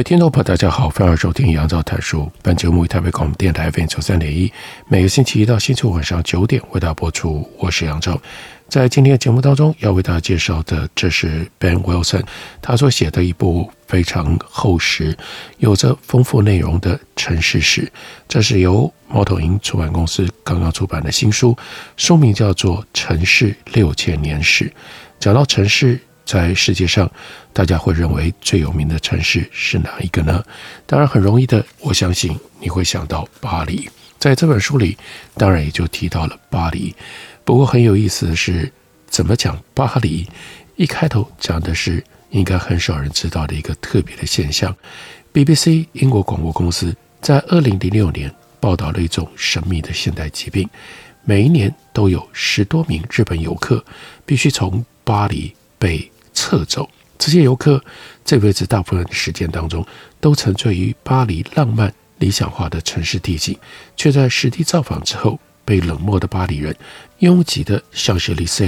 位听众朋友，大家好，欢迎收听杨照谈书。本节目为台北广播电台 FM 九三点一，每个星期一到星期五晚上九点为大家播出。我是杨照，在今天的节目当中要为大家介绍的，这是 Ben Wilson 他所写的一部非常厚实、有着丰富内容的城市史。这是由猫头鹰出版公司刚刚出版的新书，书名叫做《城市六千年史》。讲到城市。在世界上，大家会认为最有名的城市是哪一个呢？当然很容易的，我相信你会想到巴黎。在这本书里，当然也就提到了巴黎。不过很有意思的是，怎么讲巴黎？一开头讲的是应该很少人知道的一个特别的现象。BBC 英国广播公司在二零零六年报道了一种神秘的现代疾病，每一年都有十多名日本游客必须从巴黎被撤走，这些游客这辈子大部分的时间当中，都沉醉于巴黎浪漫理想化的城市地景，却在实地造访之后，被冷漠的巴黎人、拥挤的香榭丽舍、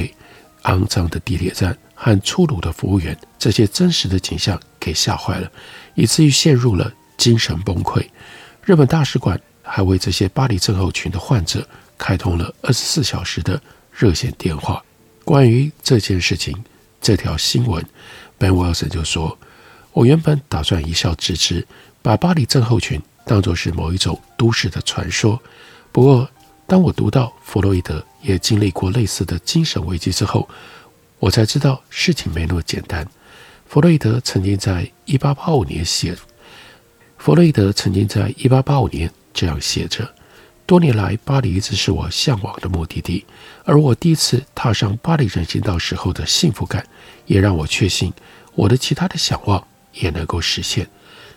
肮脏的地铁站和粗鲁的服务员这些真实的景象给吓坏了，以至于陷入了精神崩溃。日本大使馆还为这些巴黎症候群的患者开通了二十四小时的热线电话。关于这件事情。这条新闻，Ben Wilson 就说：“我原本打算一笑置之，把巴黎症候群当作是某一种都市的传说。不过，当我读到弗洛伊德也经历过类似的精神危机之后，我才知道事情没那么简单。弗洛伊德曾经在1885年写，弗洛伊德曾经在1885年这样写着。”多年来，巴黎一直是我向往的目的地，而我第一次踏上巴黎人行道时候的幸福感，也让我确信我的其他的想望也能够实现。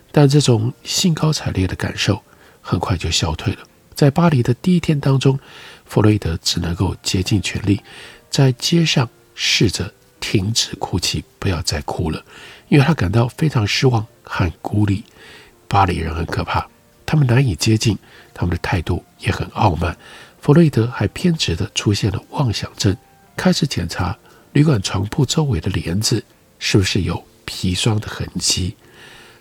但这种兴高采烈的感受很快就消退了。在巴黎的第一天当中，弗洛伊德只能够竭尽全力在街上试着停止哭泣，不要再哭了，因为他感到非常失望和孤立。巴黎人很可怕。他们难以接近，他们的态度也很傲慢。弗洛伊德还偏执地出现了妄想症，开始检查旅馆床铺周围的帘子是不是有砒霜的痕迹。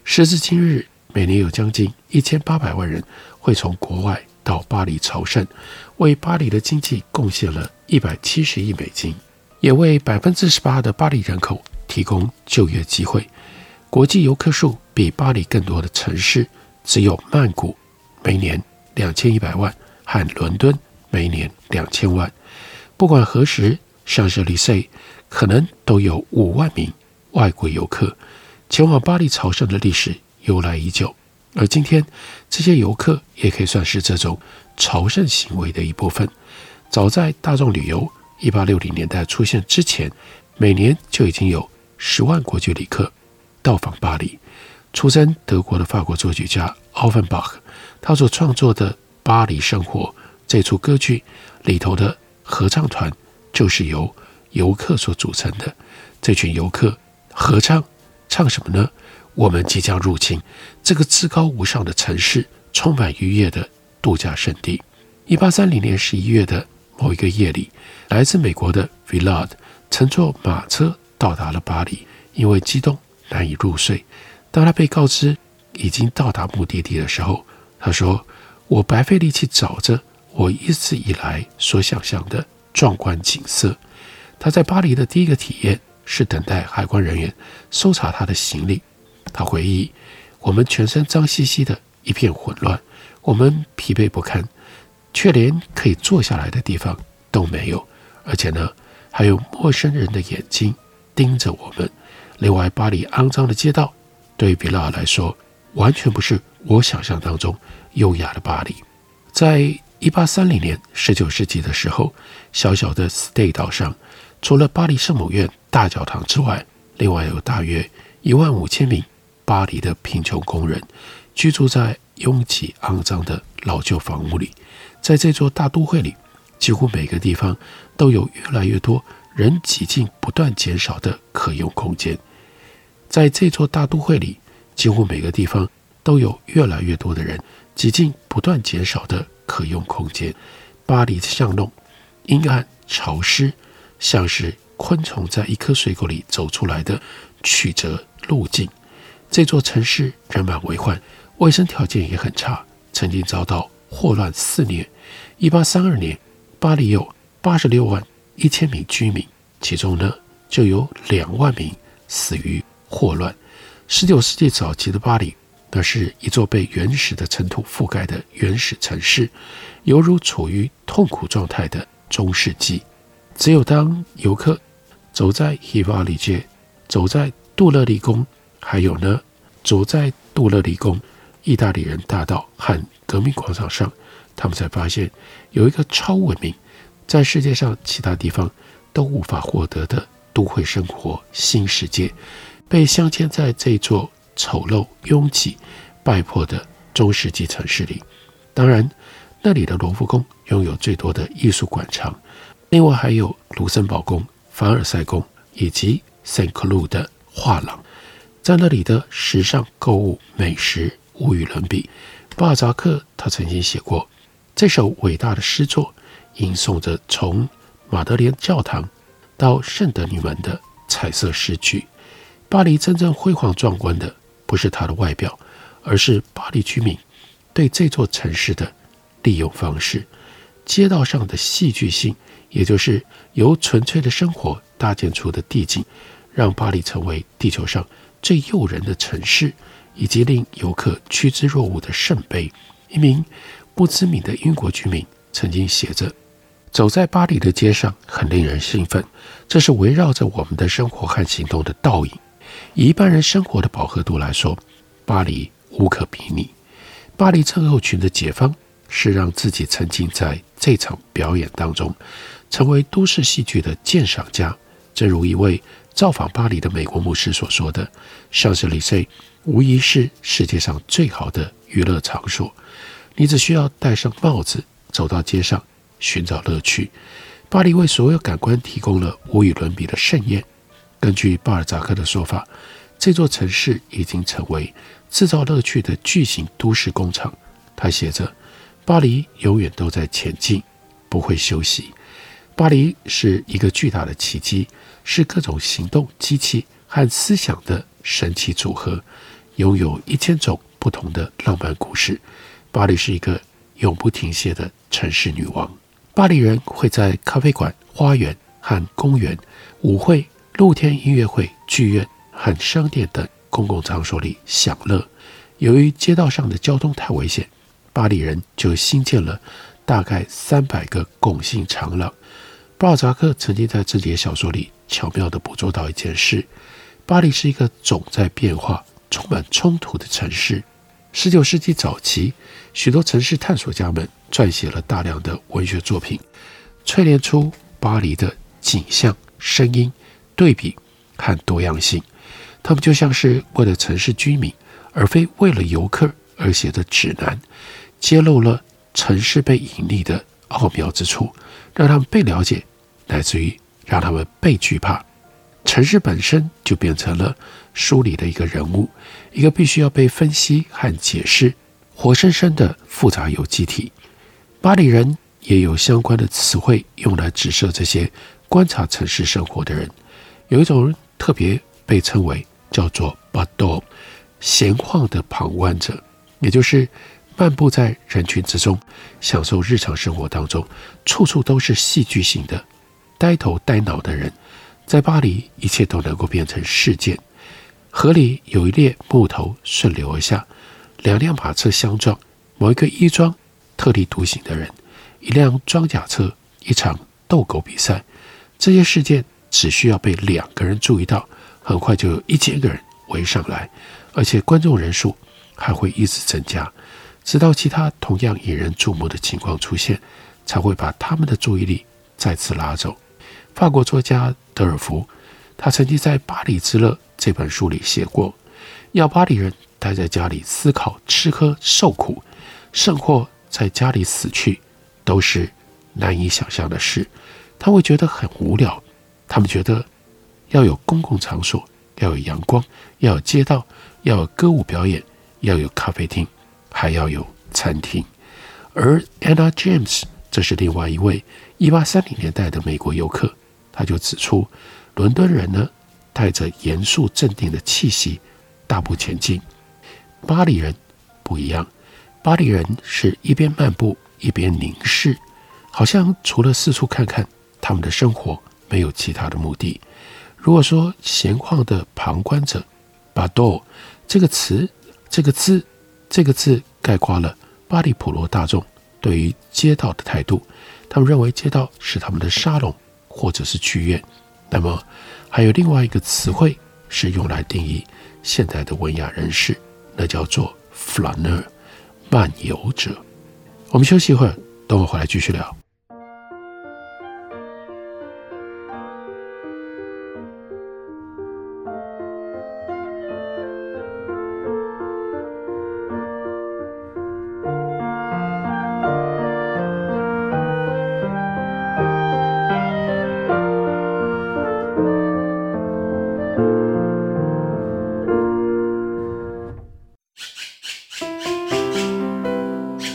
时至今日，每年有将近一千八百万人会从国外到巴黎朝圣，为巴黎的经济贡献了一百七十亿美金，也为百分之十八的巴黎人口提供就业机会。国际游客数比巴黎更多的城市。只有曼谷每年两千一百万，和伦敦每年两千万。不管何时，香榭丽塞可能都有五万名外国游客前往巴黎朝圣的历史由来已久。而今天，这些游客也可以算是这种朝圣行为的一部分。早在大众旅游一八六零年代出现之前，每年就已经有十万国际旅客到访巴黎。出身德国的法国作曲家奥芬巴赫，他所创作的《巴黎生活》这出歌剧里头的合唱团，就是由游客所组成的。这群游客合唱，唱什么呢？我们即将入侵这个至高无上的城市，充满愉悦的度假胜地。一八三零年十一月的某一个夜里，来自美国的 Villard 乘坐马车到达了巴黎，因为激动难以入睡。当他被告知已经到达目的地的时候，他说：“我白费力气找着我一直以来所想象的壮观景色。”他在巴黎的第一个体验是等待海关人员搜查他的行李。他回忆：“我们全身脏兮兮的，一片混乱，我们疲惫不堪，却连可以坐下来的地方都没有。而且呢，还有陌生人的眼睛盯着我们。另外，巴黎肮脏的街道。”对于比拉尔来说，完全不是我想象当中优雅的巴黎。在一八三零年，十九世纪的时候，小小的 Stay 岛上除了巴黎圣母院大教堂之外，另外有大约一万五千名巴黎的贫穷工人居住在拥挤肮脏的老旧房屋里。在这座大都会里，几乎每个地方都有越来越多人挤进不断减少的可用空间。在这座大都会里，几乎每个地方都有越来越多的人挤进不断减少的可用空间。巴黎的巷弄阴暗潮湿，像是昆虫在一颗水果里走出来的曲折路径。这座城市人满为患，卫生条件也很差，曾经遭到霍乱肆虐。一八三二年，巴黎有八十六万一千名居民，其中呢就有两万名死于霍乱。十九世纪早期的巴黎，那是一座被原始的尘土覆盖的原始城市，犹如处于痛苦状态的中世纪。只有当游客走在希瓦里街，走在杜勒里宫，还有呢走在杜勒里宫、意大利人大道和革命广场上。他们才发现，有一个超文明，在世界上其他地方都无法获得的都会生活新世界，被镶嵌在这座丑陋、拥挤、败破的中世纪城市里。当然，那里的罗浮宫拥有最多的艺术馆藏，另外还有卢森堡宫、凡尔赛宫以及圣克鲁的画廊。在那里的时尚、购物、美食无与伦比。巴尔扎克他曾经写过。这首伟大的诗作，吟诵着从马德莲教堂到圣德女门的彩色诗句。巴黎真正辉煌壮观的，不是它的外表，而是巴黎居民对这座城市的利用方式。街道上的戏剧性，也就是由纯粹的生活搭建出的地景，让巴黎成为地球上最诱人的城市，以及令游客趋之若鹜的圣杯。一名。不知名的英国居民曾经写着：“走在巴黎的街上很令人兴奋，这是围绕着我们的生活和行动的倒影。以一般人生活的饱和度来说，巴黎无可比拟。巴黎症候群的解方是让自己沉浸在这场表演当中，成为都市戏剧的鉴赏家。正如一位造访巴黎的美国牧师所说的：‘香榭丽舍无疑是世界上最好的娱乐场所。’”你只需要戴上帽子，走到街上寻找乐趣。巴黎为所有感官提供了无与伦比的盛宴。根据巴尔扎克的说法，这座城市已经成为制造乐趣的巨型都市工厂。他写着：“巴黎永远都在前进，不会休息。巴黎是一个巨大的奇迹，是各种行动机器和思想的神奇组合，拥有一千种不同的浪漫故事。”巴黎是一个永不停歇的城市女王。巴黎人会在咖啡馆、花园和公园、舞会、露天音乐会、剧院和商店等公共场所里享乐。由于街道上的交通太危险，巴黎人就新建了大概三百个拱形长廊。巴尔扎克曾经在自己的小说里巧妙地捕捉到一件事：巴黎是一个总在变化、充满冲突的城市。十九世纪早期，许多城市探索家们撰写了大量的文学作品，淬炼出巴黎的景象、声音、对比和多样性。他们就像是为了城市居民，而非为了游客而写的指南，揭露了城市被隐匿的奥妙之处，让他们被了解，乃至于让他们被惧怕。城市本身就变成了书里的一个人物，一个必须要被分析和解释、活生生的复杂有机体。巴黎人也有相关的词汇用来指涉这些观察城市生活的人。有一种人特别被称为叫做 “Badaud”，闲晃的旁观者，也就是漫步在人群之中，享受日常生活当中处处都是戏剧性的呆头呆脑的人。在巴黎，一切都能够变成事件。河里有一列木头顺流而下，两辆马车相撞，某一个衣装特立独行的人，一辆装甲车，一场斗狗比赛。这些事件只需要被两个人注意到，很快就有一千个人围上来，而且观众人数还会一直增加，直到其他同样引人注目的情况出现，才会把他们的注意力再次拉走。法国作家德尔福，他曾经在《巴黎之乐》这本书里写过，要巴黎人待在家里思考、吃喝、受苦，甚或在家里死去，都是难以想象的事。他会觉得很无聊，他们觉得要有公共场所，要有阳光，要有街道，要有歌舞表演，要有咖啡厅，还要有餐厅。而 Anna James 这是另外一位1830年代的美国游客。他就指出，伦敦人呢，带着严肃镇定的气息大步前进，巴黎人不一样，巴黎人是一边漫步一边凝视，好像除了四处看看，他们的生活没有其他的目的。如果说闲逛的旁观者，把 “do” 这个词、这个字、这个字概括了巴黎普罗大众对于街道的态度，他们认为街道是他们的沙龙。或者是剧院，那么还有另外一个词汇是用来定义现代的文雅人士，那叫做 flaneur 漫游者。我们休息一会儿，等我回来继续聊。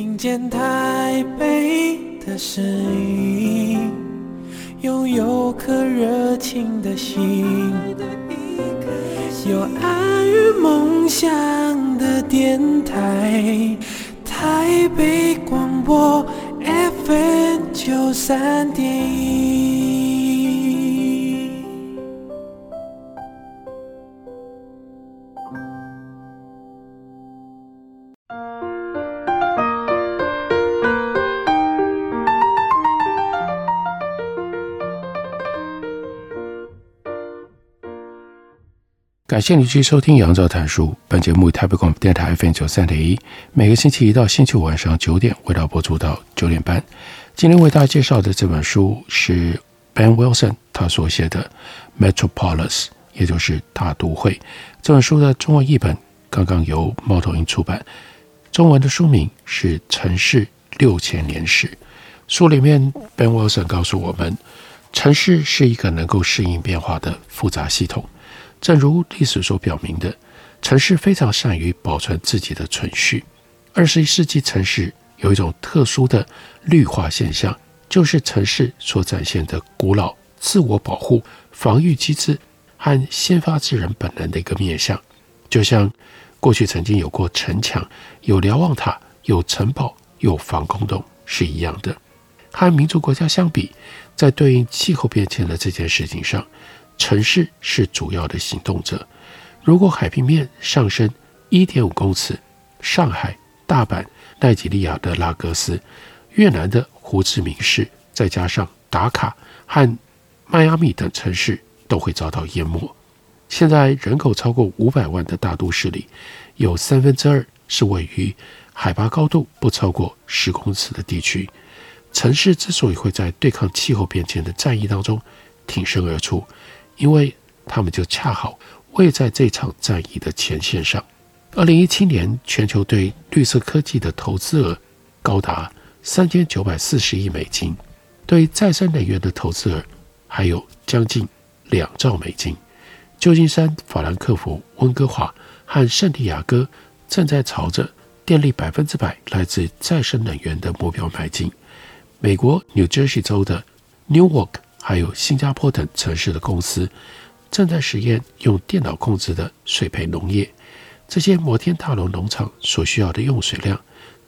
听见台北的声音，拥有颗热情的心，有爱与梦想的电台，台北广播 FM 九三点感谢你继续收听《杨照谈书》。本节目以台北广播电台 FM 九三点一，每个星期一到星期五晚上九点，为大家播出到九点半。今天为大家介绍的这本书是 Ben Wilson 他所写的《Metropolis》，也就是大都会。这本书的中文译本刚刚由猫头鹰出版，中文的书名是《城市六千年史》。书里面 Ben Wilson 告诉我们，城市是一个能够适应变化的复杂系统。正如历史所表明的，城市非常善于保存自己的存续。二十一世纪城市有一种特殊的绿化现象，就是城市所展现的古老自我保护、防御机制和先发制人本能的一个面向。就像过去曾经有过城墙、有瞭望塔、有城堡、有防空洞是一样的。和民族国家相比，在对应气候变迁的这件事情上，城市是主要的行动者。如果海平面上升一点五公尺，上海、大阪、奈及利亚的拉各斯、越南的胡志明市，再加上达卡和迈阿密等城市，都会遭到淹没。现在人口超过五百万的大都市里，有三分之二是位于海拔高度不超过十公尺的地区。城市之所以会在对抗气候变迁的战役当中挺身而出，因为他们就恰好位在这场战役的前线上。二零一七年，全球对绿色科技的投资额高达三千九百四十亿美金，对再生能源的投资额还有将近两兆美金。旧金山、法兰克福、温哥华和圣地亚哥正在朝着电力百分之百来自再生能源的目标迈进。美国 New Jersey 州的 Newark。还有新加坡等城市的公司，正在实验用电脑控制的水培农业。这些摩天大楼农场所需要的用水量，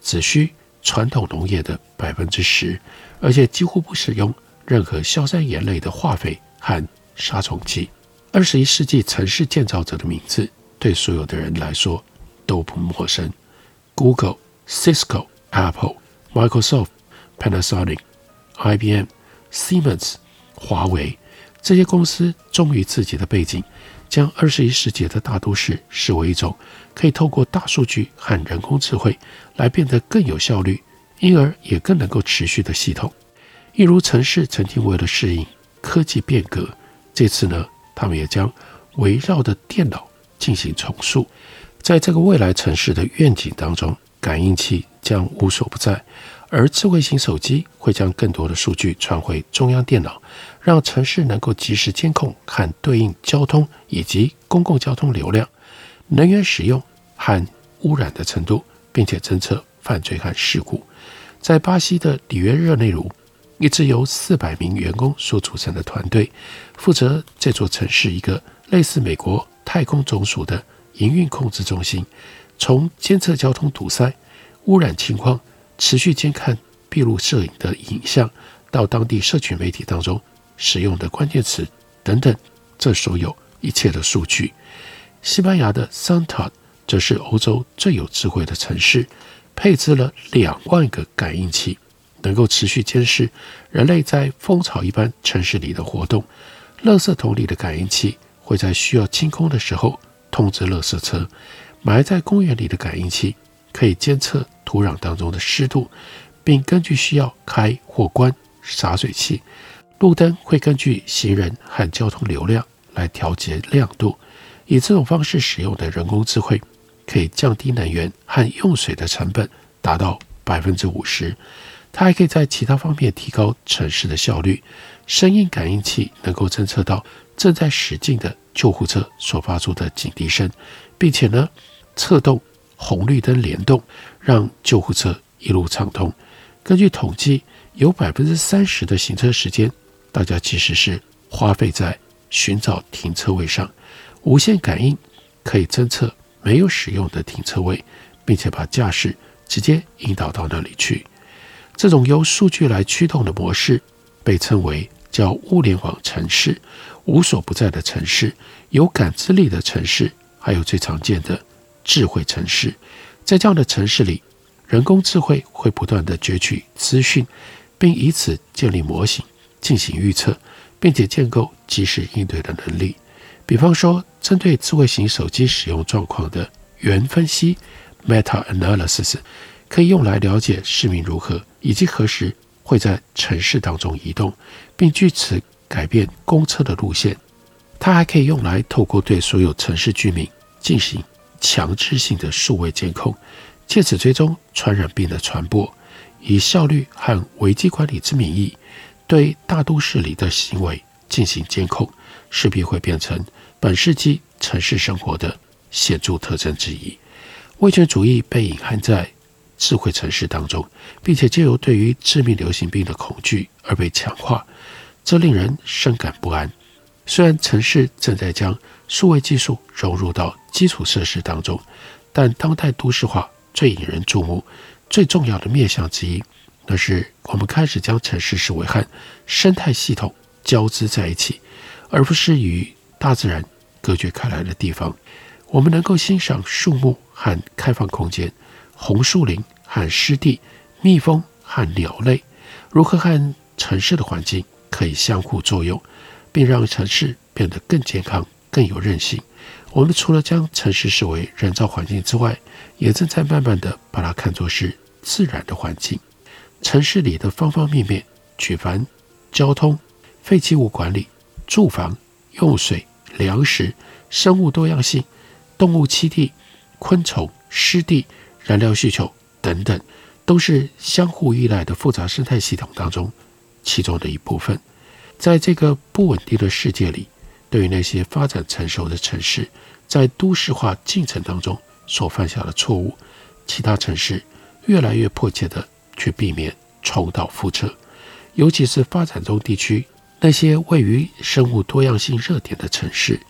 只需传统农业的百分之十，而且几乎不使用任何硝酸盐类的化肥和杀虫剂。二十一世纪城市建造者的名字，对所有的人来说都不陌生：Google、Cisco、Apple、Microsoft、Panasonic、IBM、Siemens、华为。这些公司忠于自己的背景，将二十一世纪的大都市视为一种可以透过大数据和人工智慧来变得更有效率，因而也更能够持续的系统。一如城市曾经为了适应科技变革，这次呢，他们也将围绕着电脑进行重塑。在这个未来城市的愿景当中，感应器将无所不在。而智慧型手机会将更多的数据传回中央电脑，让城市能够及时监控和对应交通以及公共交通流量、能源使用和污染的程度，并且侦测犯罪和事故。在巴西的里约热内卢，一支由四百名员工所组成的团队，负责这座城市一个类似美国太空总署的营运控制中心，从监测交通堵塞、污染情况。持续监看闭路摄影的影像，到当地社群媒体当中使用的关键词等等，这所有一切的数据。西班牙的 Santa 则是欧洲最有智慧的城市，配置了两万个感应器，能够持续监视人类在蜂巢一般城市里的活动。垃圾桶里的感应器会在需要清空的时候通知垃圾车，埋在公园里的感应器。可以监测土壤当中的湿度，并根据需要开或关洒水器。路灯会根据行人和交通流量来调节亮度。以这种方式使用的人工智慧，可以降低能源和用水的成本，达到百分之五十。它还可以在其他方面提高城市的效率。声音感应器能够侦测到正在驶进的救护车所发出的警笛声，并且呢，策动。红绿灯联动，让救护车一路畅通。根据统计，有百分之三十的行车时间，大家其实是花费在寻找停车位上。无线感应可以侦测没有使用的停车位，并且把驾驶直接引导到那里去。这种由数据来驱动的模式，被称为叫物联网城市、无所不在的城市、有感知力的城市，还有最常见的。智慧城市，在这样的城市里，人工智慧会不断地攫取资讯，并以此建立模型，进行预测，并且建构及时应对的能力。比方说，针对智慧型手机使用状况的元分析 （Meta-analysis） 可以用来了解市民如何以及何时会在城市当中移动，并据此改变公车的路线。它还可以用来透过对所有城市居民进行。强制性的数位监控，借此追踪传染病的传播，以效率和危机管理之名义，对大都市里的行为进行监控，势必会变成本世纪城市生活的显著特征之一。威权主义被隐含在智慧城市当中，并且借由对于致命流行病的恐惧而被强化，这令人深感不安。虽然城市正在将数位技术融入到基础设施当中，但当代都市化最引人注目、最重要的面向之一，那是我们开始将城市视为和生态系统交织在一起，而不是与大自然隔绝开来的地方。我们能够欣赏树木和开放空间、红树林和湿地、蜜蜂和鸟类，如何和城市的环境可以相互作用，并让城市变得更健康。更有韧性。我们除了将城市视为人造环境之外，也正在慢慢地把它看作是自然的环境。城市里的方方面面，举凡交通、废弃物管理、住房、用水、粮食、生物多样性、动物栖地、昆虫、湿地、燃料需求等等，都是相互依赖的复杂生态系统当中其中的一部分。在这个不稳定的世界里。对于那些发展成熟的城市，在都市化进程当中所犯下的错误，其他城市越来越迫切地去避免重蹈覆辙。尤其是发展中地区，那些位于生物多样性热点的城市，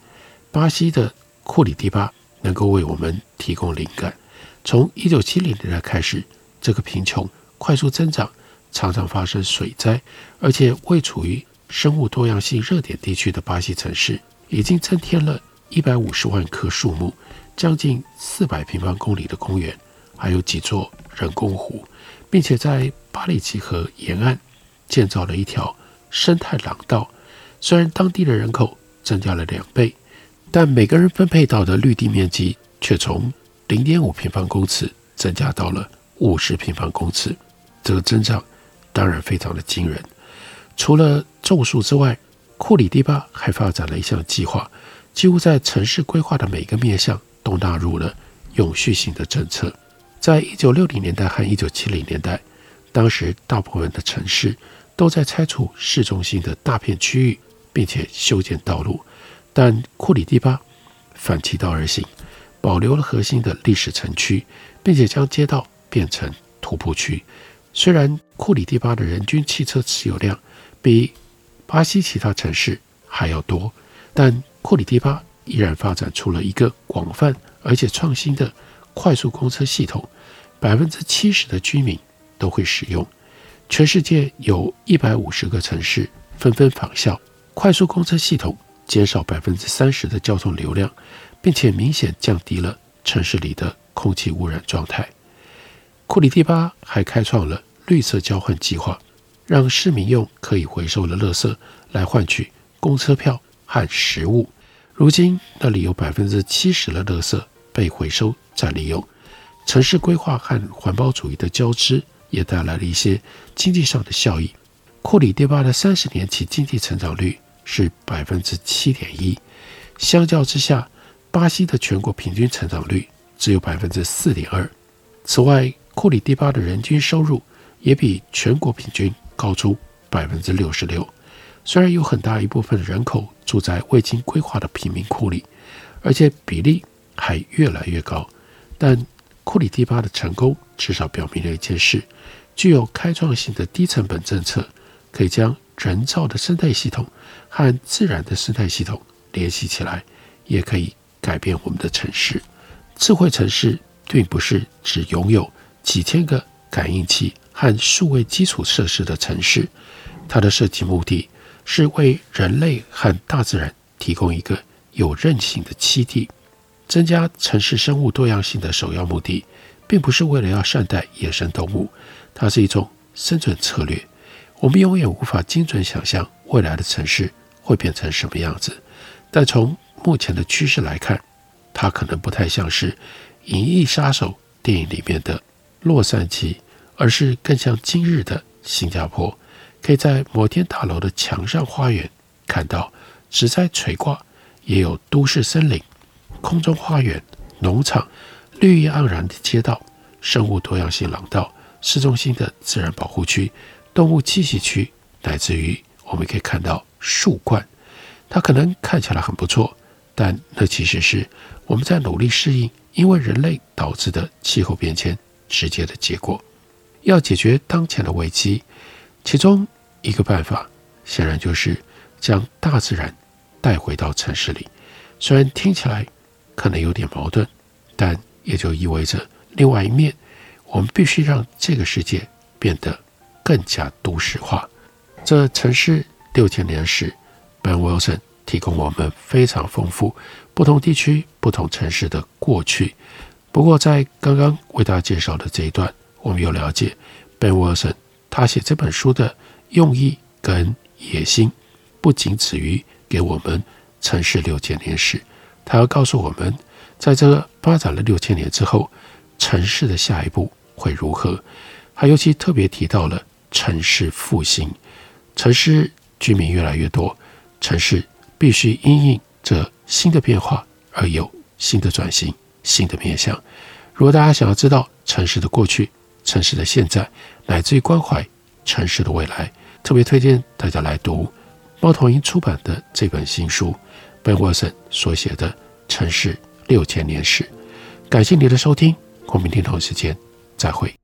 巴西的库里蒂巴能够为我们提供灵感。从一九七零年代开始，这个贫穷、快速增长、常常发生水灾，而且位处于生物多样性热点地区的巴西城市，已经增添了一百五十万棵树木，将近四百平方公里的公园，还有几座人工湖，并且在巴里奇河沿岸建造了一条。生态廊道，虽然当地的人口增加了两倍，但每个人分配到的绿地面积却从零点五平方公尺增加到了五十平方公尺。这个增长当然非常的惊人。除了种树之外，库里蒂巴还发展了一项计划，几乎在城市规划的每个面向都纳入了永续性的政策。在一九六零年代和一九七零年代，当时大部分的城市。都在拆除市中心的大片区域，并且修建道路，但库里蒂巴反其道而行，保留了核心的历史城区，并且将街道变成徒步区。虽然库里蒂巴的人均汽车持有量比巴西其他城市还要多，但库里蒂巴依然发展出了一个广泛而且创新的快速公车系统，百分之七十的居民都会使用。全世界有一百五十个城市纷纷仿效，快速公车系统减少百分之三十的交通流量，并且明显降低了城市里的空气污染状态。库里蒂巴还开创了绿色交换计划，让市民用可以回收的垃圾来换取公车票和食物。如今那里有百分之七十的垃圾被回收再利用，城市规划和环保主义的交织。也带来了一些经济上的效益。库里蒂巴的三十年期经济成长率是百分之七点一，相较之下，巴西的全国平均成长率只有百分之四点二。此外，库里蒂巴的人均收入也比全国平均高出百分之六十六。虽然有很大一部分人口住在未经规划的贫民窟里，而且比例还越来越高，但库里蒂巴的成功至少表明了一件事。具有开创性的低成本政策，可以将人造的生态系统和自然的生态系统联系起来，也可以改变我们的城市。智慧城市并不是只拥有几千个感应器和数位基础设施的城市，它的设计目的是为人类和大自然提供一个有韧性的栖地。增加城市生物多样性的首要目的，并不是为了要善待野生动物。它是一种生存策略。我们永远无法精准想象未来的城市会变成什么样子，但从目前的趋势来看，它可能不太像是《银翼杀手》电影里面的洛杉矶，而是更像今日的新加坡。可以在摩天大楼的墙上花园看到植栽垂挂，也有都市森林、空中花园、农场、绿意盎然的街道、生物多样性廊道。市中心的自然保护区、动物栖息区，乃至于我们可以看到树冠，它可能看起来很不错，但那其实是我们在努力适应因为人类导致的气候变迁直接的结果。要解决当前的危机，其中一个办法显然就是将大自然带回到城市里。虽然听起来可能有点矛盾，但也就意味着另外一面。我们必须让这个世界变得更加都市化。这城市六千年史，Ben Wilson 提供我们非常丰富不同地区、不同城市的过去。不过，在刚刚为大家介绍的这一段，我们有了解 Ben Wilson 他写这本书的用意跟野心，不仅止于给我们城市六千年史，他要告诉我们，在这发展了六千年之后，城市的下一步。会如何？还尤其特别提到了城市复兴，城市居民越来越多，城市必须因应这新的变化而有新的转型、新的面向。如果大家想要知道城市的过去、城市的现在，乃至于关怀城市的未来，特别推荐大家来读猫头鹰出版的这本新书贝沃森所写的《城市六千年史》。感谢你的收听，我们明天同一时间。再会。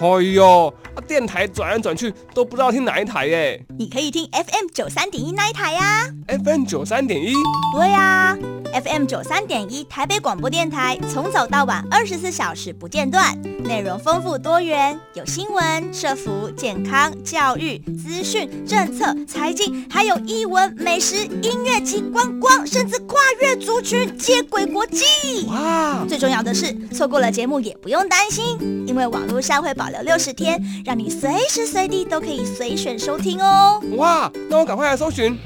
哎呦，电台转来转去都不知道听哪一台耶。你可以听 FM 九三点一那一台呀。FM 九三点一。对呀，FM 九三点一台北广播电台，从早到晚二十四小时不间断，内容丰富多元，有新闻、社服、健康、教育、资讯、政策、财经，还有艺文、美食、音乐及观光，甚至跨越族群，接轨国际。哇！最重要的是，错过了节目也不用担心，因为网络上会保留六十天，让你随时随地都可以随选收听哦。哇！那我赶快来搜寻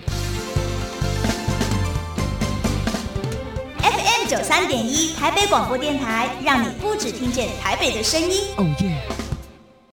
九三点一台北广播电台，让你不止听见台北的声音。